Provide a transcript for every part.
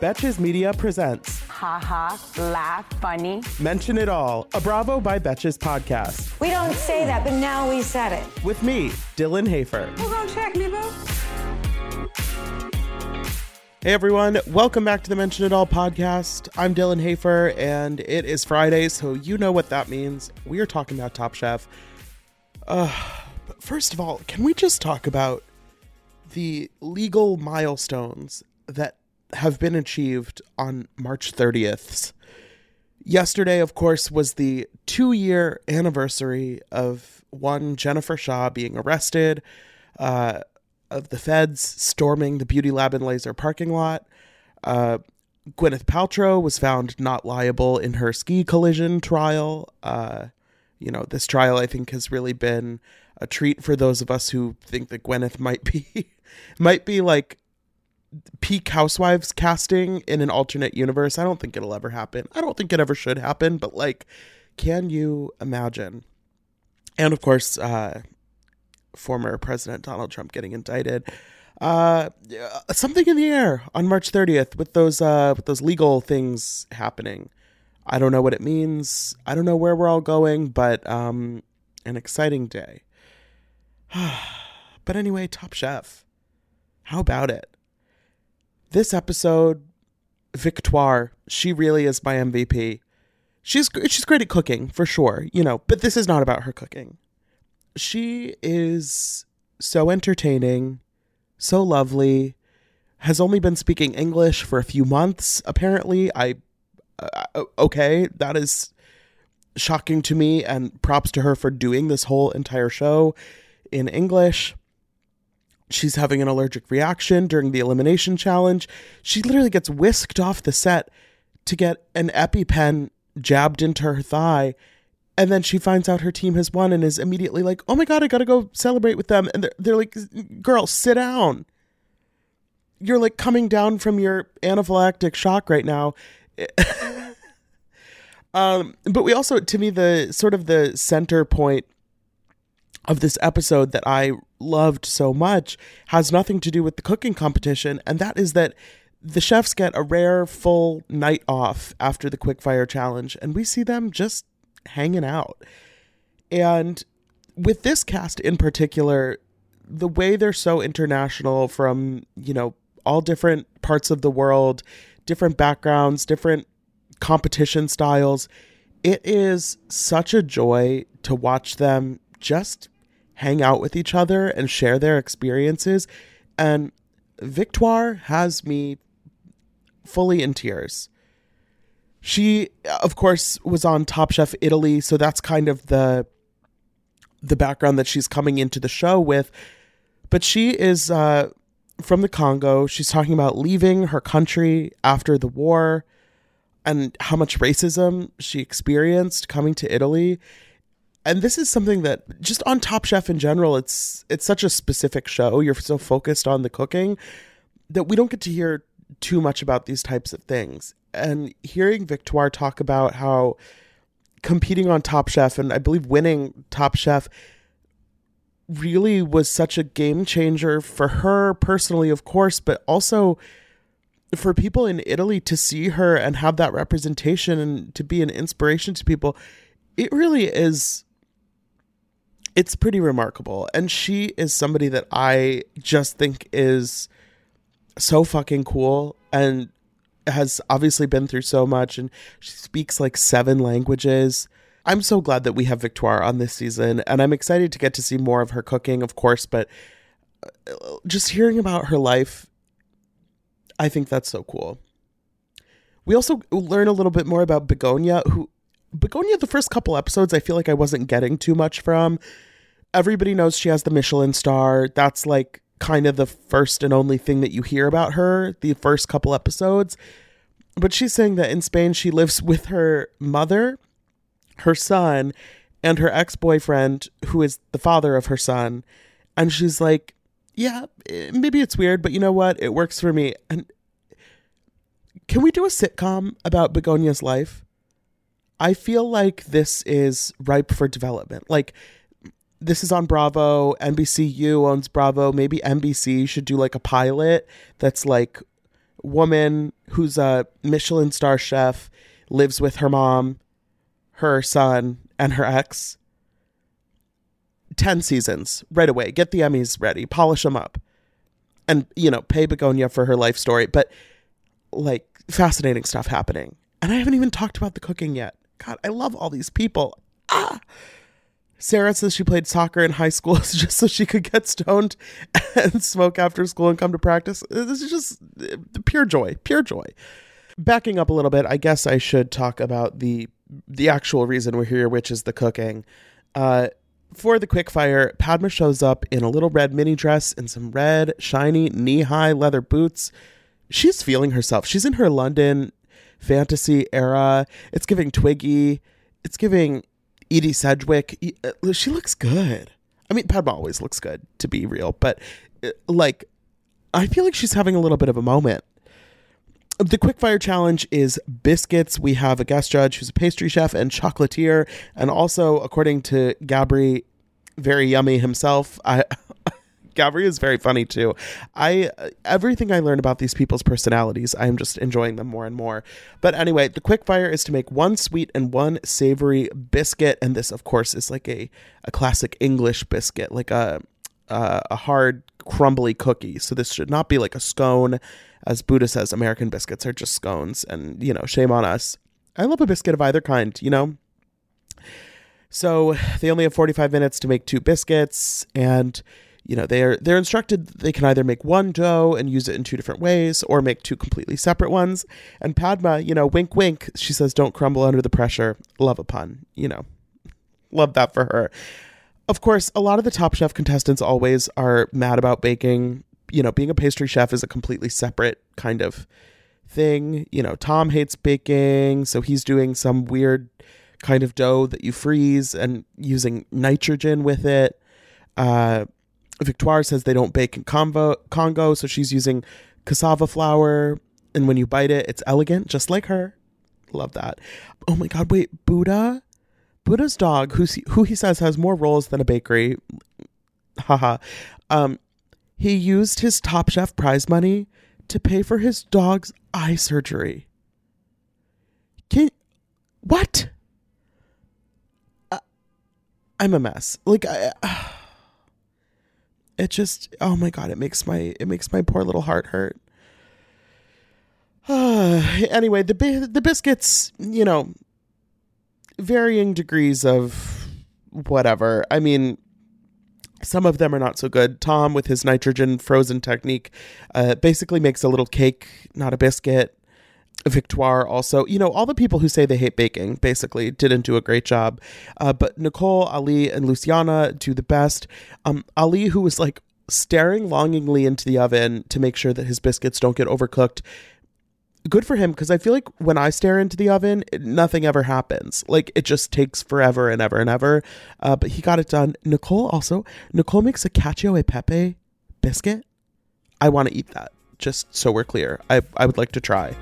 Betches Media presents Ha ha, laugh, funny. Mention It All, a Bravo by Betches podcast. We don't say that, but now we said it. With me, Dylan Hafer. Hold on, check me, boo. Hey everyone, welcome back to the Mention It All podcast. I'm Dylan Hafer, and it is Friday, so you know what that means. We are talking about Top Chef. Uh, but first of all, can we just talk about the legal milestones that have been achieved on March 30th? Yesterday, of course, was the two year anniversary of one Jennifer Shah being arrested, uh, of the feds storming the Beauty Lab and Laser parking lot. Uh, Gwyneth Paltrow was found not liable in her ski collision trial. Uh, you know, this trial I think has really been a treat for those of us who think that Gwyneth might be might be like peak housewives casting in an alternate universe. I don't think it'll ever happen. I don't think it ever should happen, but like can you imagine? And of course, uh former President Donald Trump getting indicted. Uh, something in the air on March 30th with those uh, with those legal things happening. I don't know what it means. I don't know where we're all going, but um, an exciting day. but anyway, Top Chef. How about it? This episode, Victoire, she really is my MVP. She's she's great at cooking for sure, you know, but this is not about her cooking she is so entertaining, so lovely. Has only been speaking English for a few months. Apparently, I uh, okay, that is shocking to me, and props to her for doing this whole entire show in English. She's having an allergic reaction during the elimination challenge. She literally gets whisked off the set to get an EpiPen jabbed into her thigh and then she finds out her team has won and is immediately like, "Oh my god, I got to go celebrate with them." And they're, they're like, "Girl, sit down. You're like coming down from your anaphylactic shock right now." um, but we also to me the sort of the center point of this episode that I loved so much has nothing to do with the cooking competition and that is that the chefs get a rare full night off after the quickfire challenge and we see them just hanging out. And with this cast in particular, the way they're so international from, you know, all different parts of the world, different backgrounds, different competition styles, it is such a joy to watch them just hang out with each other and share their experiences. And Victoire has me fully in tears. She, of course, was on Top Chef Italy, so that's kind of the the background that she's coming into the show with. But she is uh, from the Congo. She's talking about leaving her country after the war and how much racism she experienced coming to Italy. And this is something that just on Top Chef in general, it's it's such a specific show. You're so focused on the cooking that we don't get to hear too much about these types of things and hearing Victoire talk about how competing on Top Chef and I believe winning Top Chef really was such a game changer for her personally, of course, but also for people in Italy to see her and have that representation and to be an inspiration to people. It really is it's pretty remarkable. And she is somebody that I just think is so fucking cool and has obviously been through so much and she speaks like seven languages. I'm so glad that we have Victoire on this season and I'm excited to get to see more of her cooking, of course, but uh, just hearing about her life, I think that's so cool. We also learn a little bit more about Begoña, who Begoña, the first couple episodes, I feel like I wasn't getting too much from. Everybody knows she has the Michelin star. That's like kind of the first and only thing that you hear about her the first couple episodes. But she's saying that in Spain she lives with her mother, her son, and her ex boyfriend, who is the father of her son. And she's like, Yeah, eh, maybe it's weird, but you know what? It works for me. And can we do a sitcom about Begoña's life? I feel like this is ripe for development. Like, this is on Bravo. NBCU owns Bravo. Maybe NBC should do like a pilot that's like woman who's a Michelin star chef lives with her mom, her son, and her ex. 10 seasons right away. Get the Emmys ready, polish them up. And, you know, pay Begoña for her life story. But, like, fascinating stuff happening. And I haven't even talked about the cooking yet. God, I love all these people. Ah! Sara says she played soccer in high school just so she could get stoned and smoke after school and come to practice. This is just uh, pure joy, pure joy. Backing up a little bit, I guess I should talk about the the actual reason we're here, which is the cooking. Uh, for the quickfire, Padma shows up in a little red mini dress and some red, shiny, knee high leather boots. She's feeling herself. She's in her London fantasy era. It's giving Twiggy. It's giving Edie Sedgwick. Uh, she looks good. I mean, Padma always looks good, to be real, but uh, like, I feel like she's having a little bit of a moment. The quickfire challenge is biscuits. We have a guest judge who's a pastry chef and chocolatier, and also, according to Gabri, very yummy himself. I Gabri is very funny too. I everything I learn about these people's personalities, I am just enjoying them more and more. But anyway, the quick fire is to make one sweet and one savory biscuit, and this, of course, is like a a classic English biscuit, like a uh, a hard crumbly cookie. So this should not be like a scone, as Buddha says. American biscuits are just scones, and you know, shame on us. I love a biscuit of either kind. You know. So they only have 45 minutes to make two biscuits and you know they're they're instructed they can either make one dough and use it in two different ways or make two completely separate ones. And padma you know wink wink she says don't crumble under the pressure. Love a pun you know. Love that for her. Of course a lot of the top chef contestants always are mad about baking. You know being a pastry chef is a completely separate kind of thing. You know tom hates baking so he's doing some weird kind of dough that you freeze and using nitrogen with it. Uh, Victoire says they don't bake in Congo, Congo, so she's using cassava flour. And when you bite it, it's elegant, just like her. Love that. Oh my God, wait, Buddha? Buddha's dog, who who he says has more roles than a bakery. Haha. um, he used his Top Chef prize money to pay for his dog's eye surgery. Can what? Uh, I'm a mess. Like I. Uh, it just oh my god it makes my it makes my poor little heart hurt. Anyway the the biscuits you know varying degrees of whatever. I mean some of them are not so good. Tom with his nitrogen frozen technique uh, basically makes a little cake not a biscuit Victoire also, you know, all the people who say they hate baking basically didn't do a great job. Uh, but Nicole, Ali, and Luciana do the best. Um, Ali, who was like staring longingly into the oven to make sure that his biscuits don't get overcooked. Good for him because I feel like when I stare into the oven, it, nothing ever happens. Like it just takes forever and ever and ever. Uh, but he got it done. Nicole also, Nicole makes a cacio e pepe biscuit. I want to eat that. Just so we're clear, I I would like to try.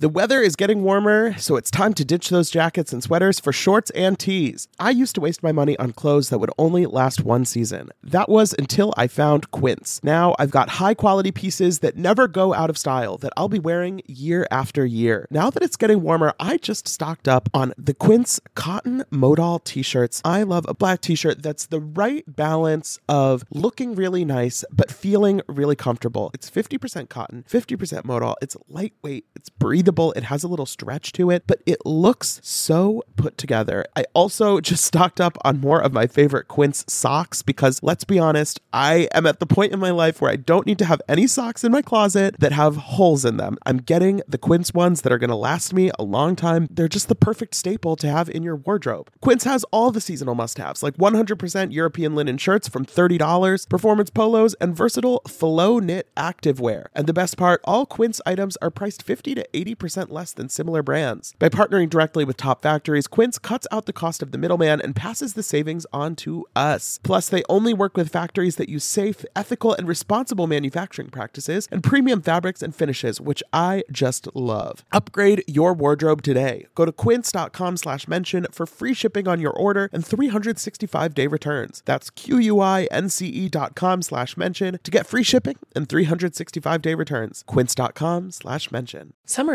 The weather is getting warmer, so it's time to ditch those jackets and sweaters for shorts and tees. I used to waste my money on clothes that would only last one season. That was until I found Quince. Now I've got high quality pieces that never go out of style that I'll be wearing year after year. Now that it's getting warmer, I just stocked up on the Quince cotton modal t shirts. I love a black t shirt that's the right balance of looking really nice but feeling really comfortable. It's 50% cotton, 50% modal, it's lightweight, it's breathable It has a little stretch to it, but it looks so put together. I also just stocked up on more of my favorite Quince socks because let's be honest, I am at the point in my life where I don't need to have any socks in my closet that have holes in them. I'm getting the Quince ones that are going to last me a long time. They're just the perfect staple to have in your wardrobe. Quince has all the seasonal must haves like 100% European linen shirts from $30, performance polos, and versatile flow knit activewear. And the best part, all Quince items are priced 50 to 80% less than similar brands. By partnering directly with top factories, Quince cuts out the cost of the middleman and passes the savings on to us. Plus, they only work with factories that use safe, ethical, and responsible manufacturing practices and premium fabrics and finishes, which I just love. Upgrade your wardrobe today. Go to quince.com slash mention for free shipping on your order and 365 day returns. That's Q-U-I-N-C-E E dot com slash mention to get free shipping and 365 day returns. Quince.com slash mention. Summer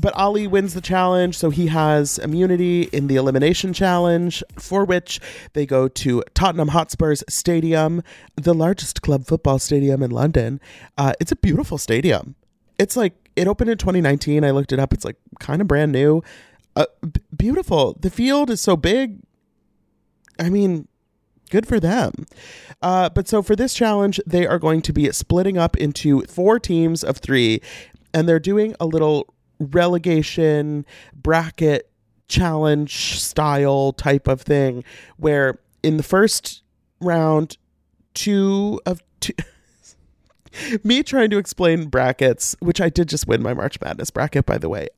But Ali wins the challenge, so he has immunity in the elimination challenge, for which they go to Tottenham Hotspur's Stadium, the largest club football stadium in London. Uh, it's a beautiful stadium. It's like it opened in 2019. I looked it up. It's like kind of brand new. Uh, b- beautiful. The field is so big. I mean, good for them. Uh, but so for this challenge, they are going to be splitting up into four teams of three, and they're doing a little relegation bracket challenge style type of thing where in the first round, two of two. me trying to explain brackets, which I did just win my March Madness bracket, by the way.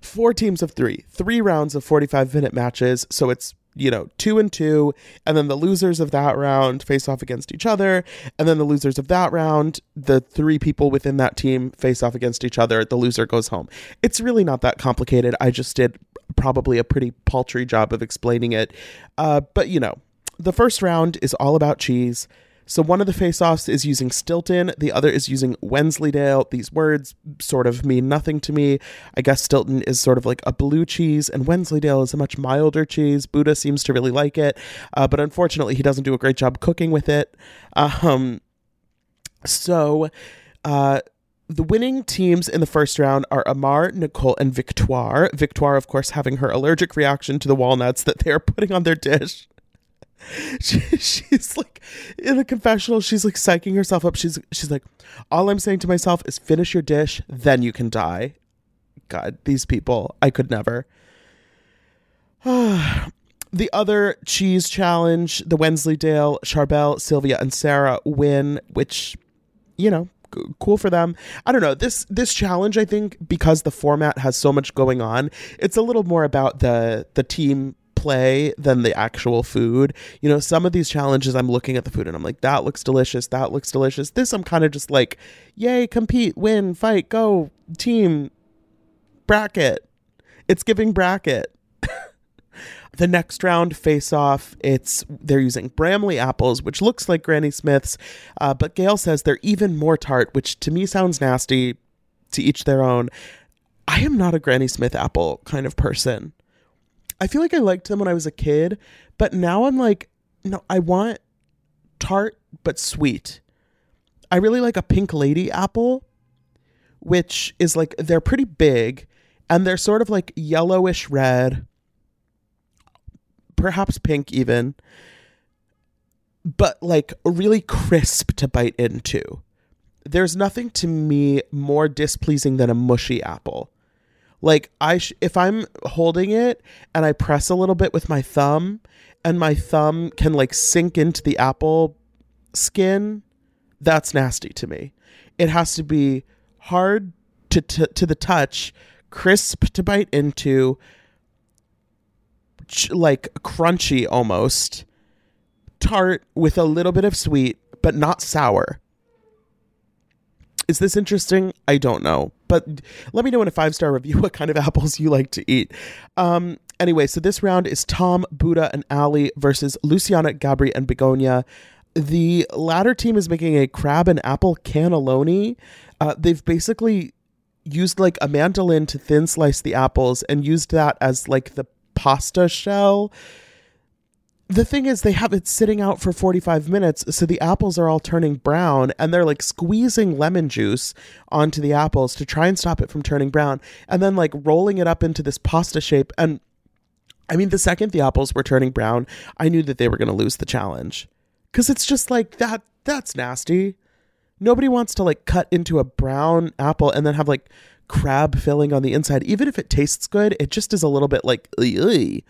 Four teams of three, three rounds of 45 minute matches. So it's, you know, two and two. And then the losers of that round face off against each other. And then the losers of that round, the three people within that team face off against each other. The loser goes home. It's really not that complicated. I just did probably a pretty paltry job of explaining it. Uh, but, you know, the first round is all about cheese. So one of the face-offs is using Stilton, the other is using Wensleydale. These words sort of mean nothing to me. I guess Stilton is sort of like a blue cheese, and Wensleydale is a much milder cheese. Buddha seems to really like it, uh, but unfortunately, he doesn't do a great job cooking with it. Um, so. Uh, the winning teams in the first round are Amar, Nicole, and Victoire. Victoire, of course, having her allergic reaction to the walnuts that they are putting on their dish. She, she's like in the confessional she's like psyching herself up. She's she's like all i'm saying to myself is finish your dish then you can die. God these people i could never. The other cheese challenge the wensleydale charbel sylwia and sara win which you know cool for them. I don't know this this challenge i think because the format has so much going on it's a little more about the the team play than the actual food. You know, some of these challenges I'm looking at the food and I'm like, that looks delicious, that looks delicious. This I'm kind of just like, yay, compete, win, fight, go, team, bracket. It's giving bracket. the next round face off it's they're using bramley apples which looks like granny smith's uh, but gail says they're even more tart which to me sounds nasty to each their own i am not a granny smith apple kind of person I feel like I liked them when I was a kid, but now I'm like, no, I want tart but sweet. I really like a pink lady apple, which is like they're pretty big and they're sort of like yellowish red, perhaps pink even, but like really crisp to bite into. There's nothing to me more displeasing than a mushy apple. Like I sh- if I'm holding it and I press a little bit with my thumb and my thumb can like sink into the apple skin, that's nasty to me. It has to be hard to to, to the touch, crisp to bite into, ch- like crunchy almost, tart with a little bit of sweet, but not sour. Is this interesting? I don't know. But let me know in a five star review what kind of apples you like to eat. Um, anyway, so this round is Tom, Buddha, and Ali versus Luciana, Gabri, and Begoña. The latter team is making a crab and apple cannelloni. Uh, they've basically used like a mandolin to thin slice the apples and used that as like the pasta shell the thing is they have it sitting out for 45 minutes so the apples are all turning brown and they're like squeezing lemon juice onto the apples to try and stop it from turning brown and then like rolling it up into this pasta shape and i mean the second the apples were turning brown i knew that they were going to lose the challenge. Cuz it's just like that that's nasty. Nobody wants to like cut into a brown apple and then have like crab filling on the inside. Even if it tastes good it just is a little bit like ugh.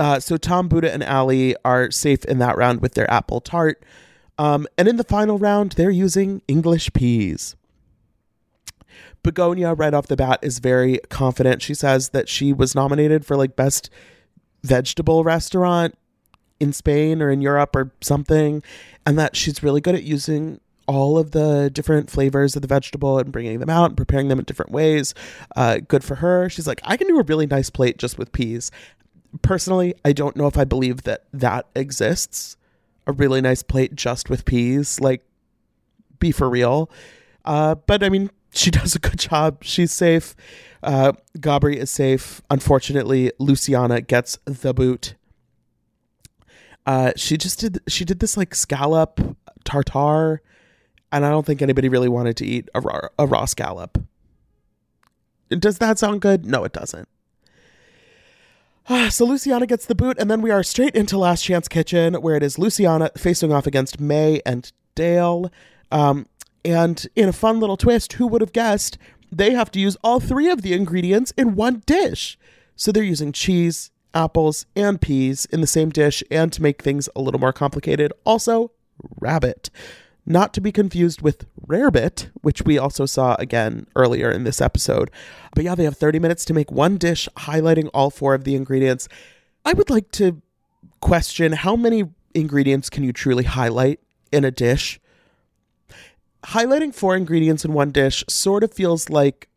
Uh, so Tom, Buddha, and Ali are safe in that round with their apple tart. Um, and in the final round, they're using English peas. Begoña, right off the bat, is very confident. She says that she was nominated for like best vegetable restaurant in Spain or in Europe or something, and that she's really good at using all of the different flavors of the vegetable and bringing them out and preparing them in different ways. Uh, good for her. She's like, I can do a really nice plate just with peas personally, I don't know if I believe that that exists. A really nice plate just with peas, like, be for real. Uh, but I mean, she does a good job. She's safe. Uh, Gabri is safe. Unfortunately, Luciana gets the boot. Uh, she just did. She did this like scallop tartar, and I don't think anybody really wanted to eat a raw, a raw scallop. Does that sound good? No, it doesn't. So Luciana gets the boot, and then we are straight into Last Chance Kitchen, where it is Luciana facing off against May and Dale. Um, and in a fun little twist, who would have guessed they have to use all three of the ingredients in one dish? So they're using cheese, apples, and peas in the same dish, and to make things a little more complicated, also rabbit not to be confused with Rarebit, which we also saw again earlier in this episode. But yeah, they have 30 minutes to make one dish highlighting all four of the ingredients. I would like to question how many ingredients can you truly highlight in a dish? Highlighting four ingredients in one dish sort of feels like,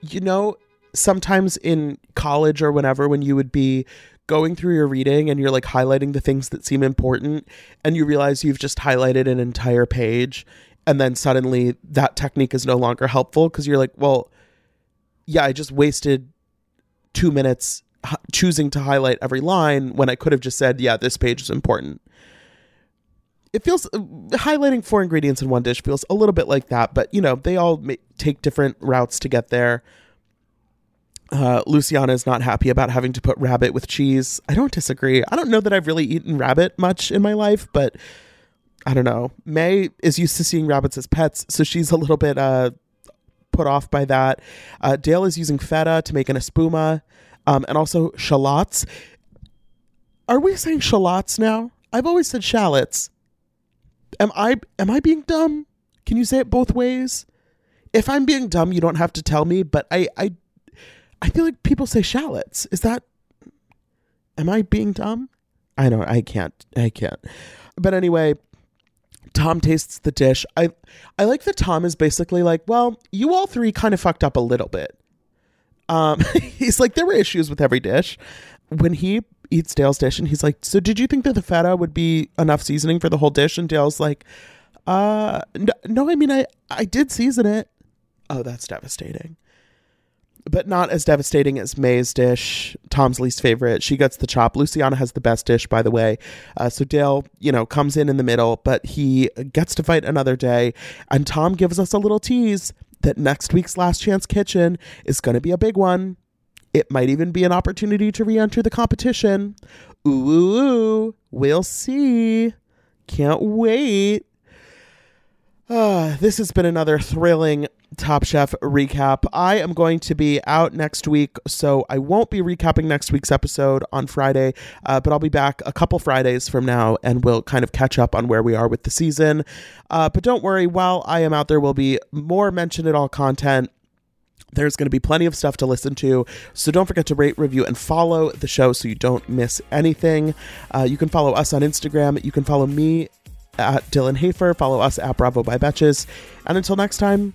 you know, sometimes in college or whenever when you would be going through your reading and you're like highlighting the things that seem important and you realize you've just highlighted an entire page and then suddenly that technique is no longer helpful because you're like well yeah i just wasted two minutes choosing to highlight every line when i could have just said yeah this page is important. It feels uh, highlighting four ingredients in one dish feels a little bit like that but you know they all may, take different routes to get there uh, Luciana is not happy about having to put rabbit with cheese. I don't disagree. I don't know that I've really eaten rabbit much in my life, but I don't know. May is used to seeing rabbits as pets, so she's a little bit uh, put off by that. Uh, Dale is using feta to make an espuma, um, and also shallots. Are we saying shallots now? I've always said shallots. Am I am I being dumb? Can you say it both ways? If I'm being dumb, you don't have to tell me, but I I I feel like people say shallots. Is that am I being dumb? I don't I can't. I can't. But anyway, Tom tastes the dish. I I like that Tom is basically like, well, you all three kind of fucked up a little bit. Um he's like there were issues with every dish. When he eats Dale's dish and he's like, "So did you think that the feta would be enough seasoning for the whole dish?" And Dale's like, "Uh no, no I mean I I did season it." Oh, that's devastating. But not as devastating as May's dish, Tom's least favorite. She gets the chop. Luciana has the best dish, by the way. Uh, so Dale, you know, comes in in the middle, but he gets to fight another day. And Tom gives us a little tease that next week's Last Chance Kitchen is going to be a big one. It might even be an opportunity to re enter the competition. Ooh, ooh, ooh, we'll see. Can't wait. Uh, this has been another thrilling Top Chef recap. I am going to be out next week, so I won't be recapping next week's episode on Friday, uh, but I'll be back a couple Fridays from now and we'll kind of catch up on where we are with the season. Uh, but don't worry, while I am out there, will be more Mention It All content. There's going to be plenty of stuff to listen to. So don't forget to rate, review, and follow the show so you don't miss anything. Uh, you can follow us on Instagram. You can follow me at Dylan Hafer. Follow us at Bravo by Betches. And until next time,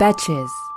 Betches.